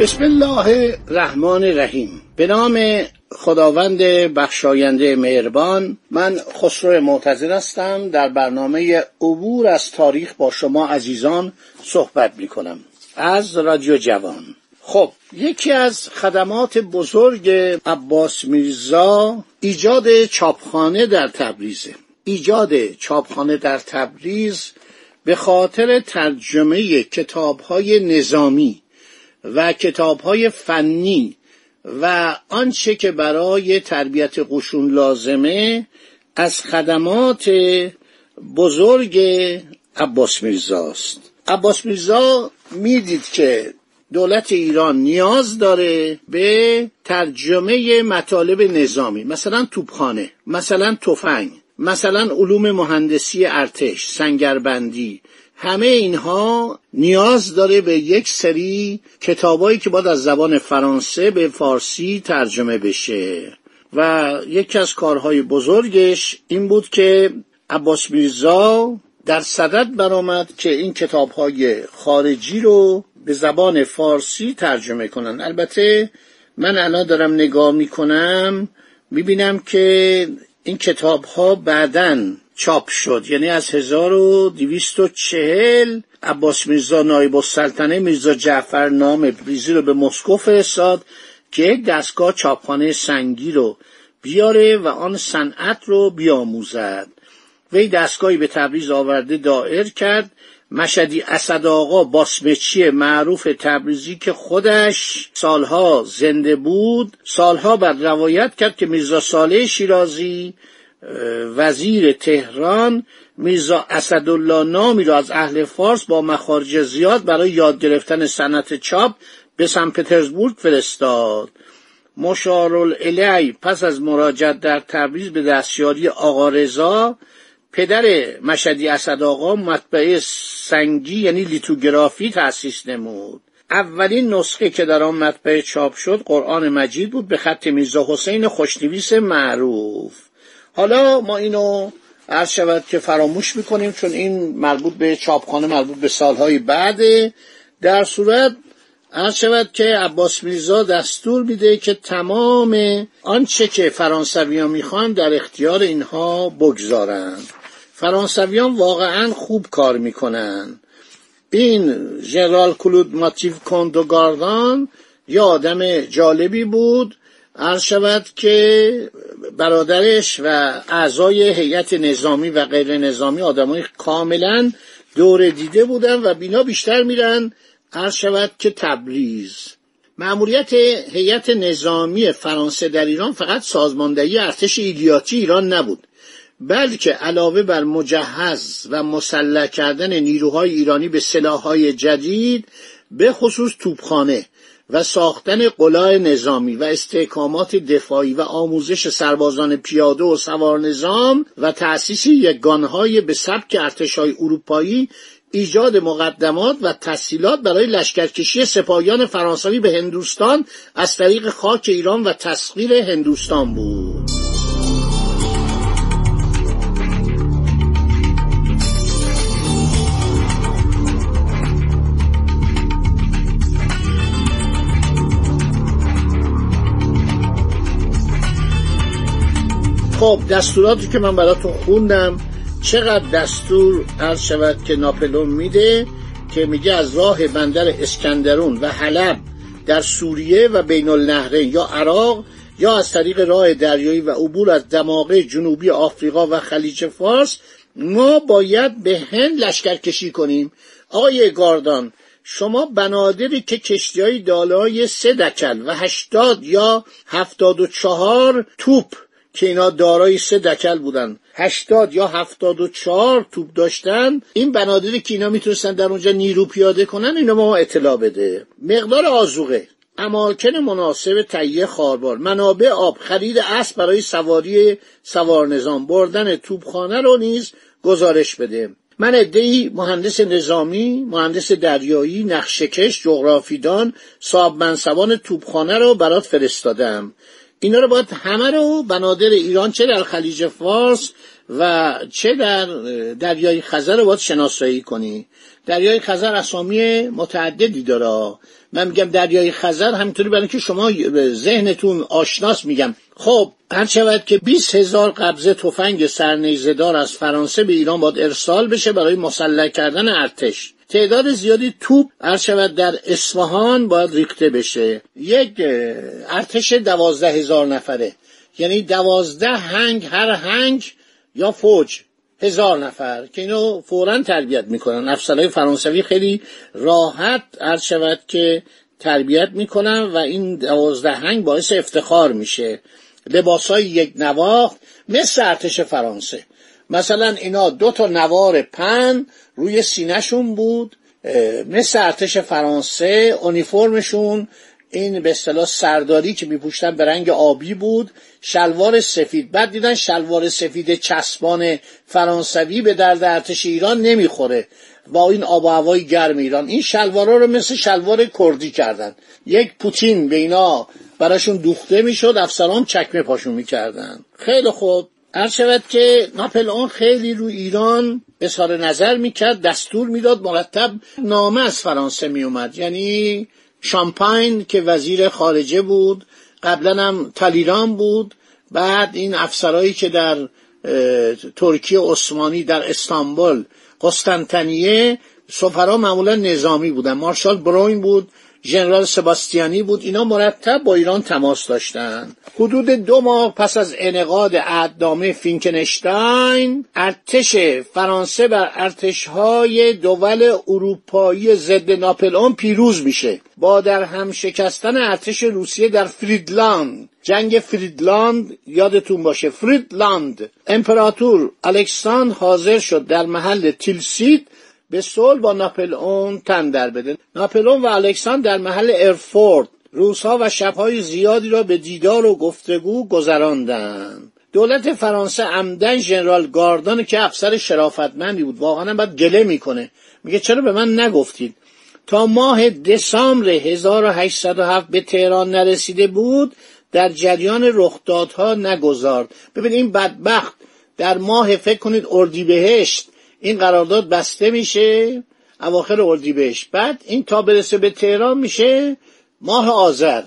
بسم الله الرحمن الرحیم. به نام خداوند بخشاینده مهربان من خسرو معتظر هستم. در برنامه عبور از تاریخ با شما عزیزان صحبت می کنم از رادیو جوان. خب یکی از خدمات بزرگ عباس میرزا ایجاد چاپخانه در تبریزه ایجاد چاپخانه در تبریز به خاطر ترجمه کتابهای نظامی و کتابهای فنی و آنچه که برای تربیت قشون لازمه از خدمات بزرگ عباس میرزاست عباس میرزا می‌دید که دولت ایران نیاز داره به ترجمه مطالب نظامی مثلا توپخانه مثلا تفنگ مثلا علوم مهندسی ارتش سنگربندی همه اینها نیاز داره به یک سری کتابایی که باید از زبان فرانسه به فارسی ترجمه بشه. و یکی از کارهای بزرگش این بود که عباس میرزا در صدد برآمد که این کتابهای خارجی رو به زبان فارسی ترجمه کنن. البته من الان دارم نگاه می‌کنم می‌بینم که این کتاب ها بعدن چاپ شد. یعنی از 1240 عباس میرزا نایب السلطنه میرزا جعفر نام بریزی رو به مسکو فرستاد که یک دستگاه چاپخانه سنگی رو بیاره و آن صنعت رو بیاموزد. وی دستگاهی به تبریز آورده دائر کرد. مشدی اسد آقا باسمچی معروف تبریزی که خودش سالها زنده بود سالها بعد روایت کرد که میرزا صالح شیرازی وزیر تهران میرزا اسدالله نامی را از اهل فارس با مخارج زیاد برای یاد گرفتن صنعت چاپ به سن پترزبورگ فرستاد. مشارالعلی پس از مراجعت در تبریز به دستیاری آقا رضا پدر مشدی اسد آقا مطبعه سنگی یعنی لیتوگرافی تأسیس نمود. اولین نسخه که در آن مطبعه چاپ شد قرآن مجید بود به خط میرزا حسین خوشنویس معروف. حالا ما اینو عرض شود که فراموش می‌کنیم چون این مربوط به چاپخانه مربوط به سالهای بعده در صورت عرض شود که عباس میرزا دستور میده که تمام آنچه که فرانسویان می‌خوان در اختیار اینها بگذارند فرانسویان واقعا خوب کار می‌کنن. این ژنرال کلود ماتیو کندوگاردان یه آدم جالبی بود. عرض شود که برادرش و اعضای هیئت نظامی و غیر نظامی آدمای کاملا دور دیده بودن و بینا بیشتر میرن. عرض شود که تبریز. معمولیت هیئت نظامی فرانسه در ایران فقط سازماندهی ارتش ایلیاتی ایران نبود بلکه علاوه بر مجهز و مسلح کردن نیروهای ایرانی به سلاحهای جدید به خصوص توپخانه و ساختن قلای نظامی و استحکامات دفاعی و آموزش سربازان پیاده و سوار نظام و تأسیس یگانهای به سبک ارتشهای اروپایی ایجاد مقدمات و تسهیلات برای لشکرکشی سپاهیان فرانسوی به هندوستان از طریق خاک ایران و تسخیر هندوستان بود. خب دستوراتی که من براتون خوندم چقدر دستور عرض شود که ناپلون میده؟ که میگه از راه بندر اسکندرون و حلب در سوریه و بین النهرین یا عراق یا از طریق راه دریایی و عبور از دماغه جنوبی آفریقا و خلیج فارس ما باید به هند لشکر کشی کنیم. آقای گاردان شما بنادری که کشتی های دالای سه دکل و هشتاد یا هفتاد و چهار توپ که اینا دارای سه دکل بودن. هشتاد یا هفتاد و چهار توپ داشتن. این بنادری که اینا می‌تونستن در اونجا نیرو پیاده کنن اینا ما اطلاع بده. مقدار آزوقه اماکن مناسب تهیه خاربار منابع آب. خرید اسب برای سواری سوار نظام. بردن توپخانه رو نیز گزارش بده. من ادهی مهندس نظامی مهندس دریایی نقشکش جغرافیدان صاحب منصبان توپخانه رو برات فرستادم. اینا رو باید همه رو بنادر ایران چه در خلیج فارس و چه در دریای خزر رو باید شناسایی کنی. دریای خزر اسامی متعددی داره. من میگم دریای خزر همینطوری برای که شما ذهنتون آشناس میگم. خب هر شود که 20 هزار قبضه تفنگ سرنیزدار از فرانسه به ایران باید ارسال بشه برای مسلح کردن ارتش. تعداد زیادی توپ شود در اصفهان باید ریخته بشه. یک ارتش دوازده هزار نفره. یعنی دوازده هنگ هر هنگ یا فوج هزار نفر که اینو فورا تربیت می‌کنن. افسرهای فرانسوی خیلی راحت عرض شود که تربیت می‌کنن و این دوازده هنگ باعث افتخار میشه. لباس های یک نواخت مثل ارتش فرانسه. مثلا اینا دو تا نوار پن روی سینهشون بود مثل ارتش فرانسه اونیفرمشون این به اصطلاح سرداری که میپوشتن به رنگ آبی بود شلوار سفید. بعد دیدن شلوار سفید چسبان فرانسوی به درد ارتش ایران نمی‌خوره با این آب و هوای گرم ایران. این شلوارا رو مثل شلوار کردی کردن. یک پوتین به اینا براشون دوخته می‌شد افسران چکمه پاشون می‌کردن. خیلی خوب. هر شود که ناپلئون خیلی رو ایران اظهار نظر می‌کرد دستور می‌داد مرتب نامه از فرانسه میومد یعنی شامپاین که وزیر خارجه بود قبلا هم تالیران بود. بعد این افسرهایی که در ترکیه عثمانی در استانبول قسطنطنیه سفرا معمولا نظامی بودن. مارشال بروین بود ژنرال سباستیانی بود. اینا مرتب با ایران تماس داشتند حدود دو ماه پس از انعقاد عهدنامه فینکنشتاین ارتش فرانسه بر ارتشهای دول اروپایی ضد ناپلئون پیروز میشه. با در هم شکستن ارتش روسیه در فریدلاند. جنگ فریدلاند یادتون باشه فریدلاند. امپراتور الکساندر حاضر شد در محل تیلسید به صلح با ناپلئون تن در بده. ناپلئون و الکساندر در محل ارفورد روزها و شبهای زیادی را به دیدار و گفتگو گذراندند. دولت فرانسه عمدن ژنرال گاردان که افسر شرافتمندی بود واقعا باید گله می‌کنه. میگه چرا به من نگفتید؟ تا ماه دسامبر 1807 به تهران نرسیده بود در جریان رخدادها نگذارد. ببین این بدبخت در ماه فکر کنید اردیبهشت این قرارداد بسته میشه اواخر اردیبهشت بعد این تا برسه به تهران میشه ماه آذر.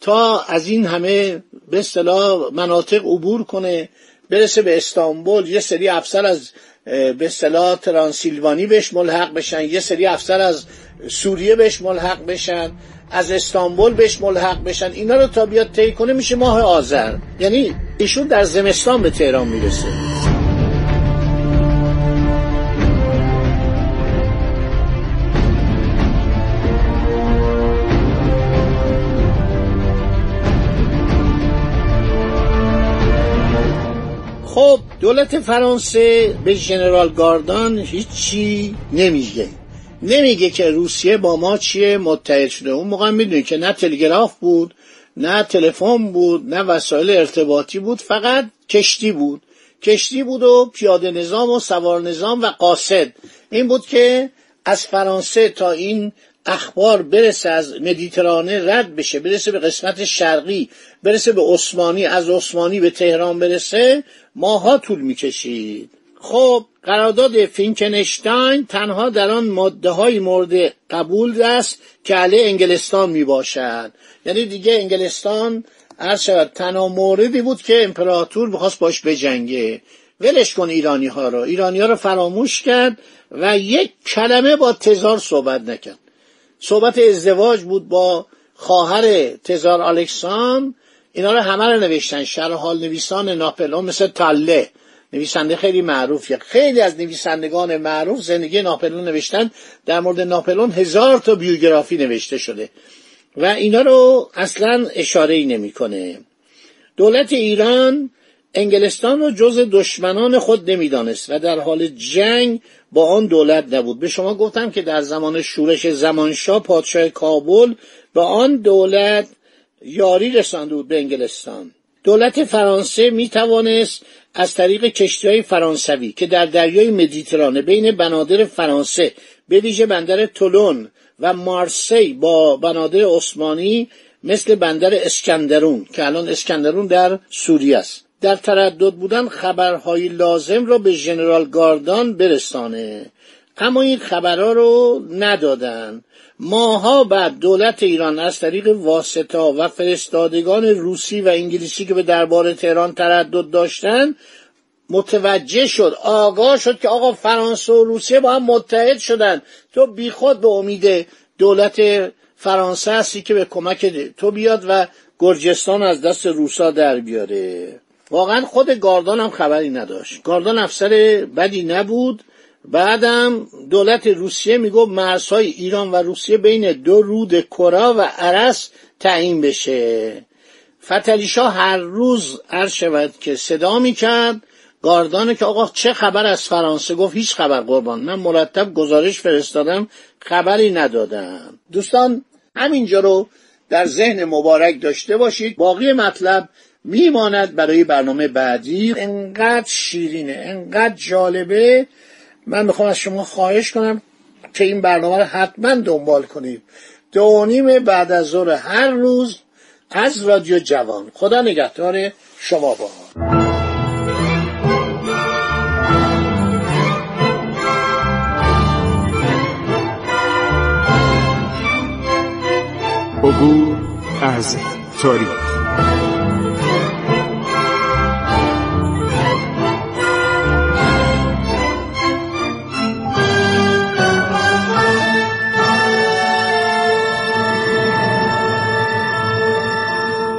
تا از این همه به اصطلاح مناطق عبور کنه برسه به استانبول یه سری افسر از به اصطلاح ترانسیلوانی بهش ملحق بشن یه سری افسر از سوریه بهش ملحق بشن از استانبول بهش ملحق بشن. اینا رو تا بیاد طی کنه میشه ماه آذر. یعنی ایشون در زمستان به تهران می‌رسه. خب دولت فرانسه به ژنرال گاردان هیچی نمیگه. نمیگه که روسیه با ما چیه متحد شده. اون موقع می‌دونی که نه تلگراف بود نه تلفن بود نه وسایل ارتباطی بود فقط کشتی بود. کشتی بود و پیاده نظام و سوار نظام و قاصد. این بود که از فرانسه تا این اخبار برسه از مدیترانه رد بشه برسه به قسمت شرقی برسه به عثمانی از عثمانی به تهران برسه ماها طول می‌کشید. خب قرارداد فینکنشتاین تنها در آن ماده های مورد قبول است که علیه انگلستان می باشد یعنی دیگه انگلستان هر شود تنها موردی بود که امپراتور بخواست باش بجنگه. ولش کن ایرانی ها رو. ایرانی ها رو فراموش کرد و یک کلمه با تزار صحبت نکرد. صحبت ازدواج بود با خواهر تزار الکسان اینا رو همه رو نوشتن. شرح حال نویسان ناپلون مثل تاله نویسنده خیلی معروفیه. خیلی از نویسندگان معروف زندگی ناپلون نوشتن. در مورد ناپلون هزار تا بیوگرافی نوشته شده. و اینا رو اصلا اشاره ای نمی‌کنه. دولت ایران انگلستان رو جز دشمنان خود نمی‌دانست و در حال جنگ با آن دولت نبود. به شما گفتم که در زمان شورش زمانشاه پادشاه کابل به آن دولت یاری رسانده بود به انگلستان. دولت فرانسه می توانست از طریق کشتی های فرانسوی که در دریای مدیترانه بین بنادر فرانسه به ویژه بندر تولون و مارسی با بنادر عثمانی مثل بندر اسکندرون که الان اسکندرون در سوریه است. در تردد بودن خبرهای لازم را به ژنرال گاردان برسانه. اما این خبرها رو ندادن. ماها بعد دولت ایران از طریق واسطا و فرستادگان روسی و انگلیسی که به دربار تهران تردد داشتن متوجه شد آگاه شد که آقا فرانسه و روسیه با هم متحد شدن. تو بیخود به امید دولت فرانسه هستی که به کمک تو بیاد و گرجستان از دست روسا در بیاره. واقعا خود گاردان هم خبری نداشت. گاردان افسر بدی نبود. بعدم دولت روسیه می‌گفت مرزهای ایران و روسیه بین دو رود کرا و عرس تعیین بشه. فتلیشا هر روز عرض شود که صدا می‌کرد. گاردانه که آقا چه خبر از فرانسه؟ گفت هیچ خبر قربان. من مرتب گزارش فرستادم خبری ندادم. دوستان همینجا رو در ذهن مبارک داشته باشید. باقی مطلب میماند برای برنامه بعدی. انقدر شیرینه انقدر جالبه. من می‌خوام از شما خواهش کنم که این برنامه رو حتما دنبال کنید. دو نیم بعد از ظهر هر روز از رادیو جوان. خدا نگهدار شما با عبور از تاریخ.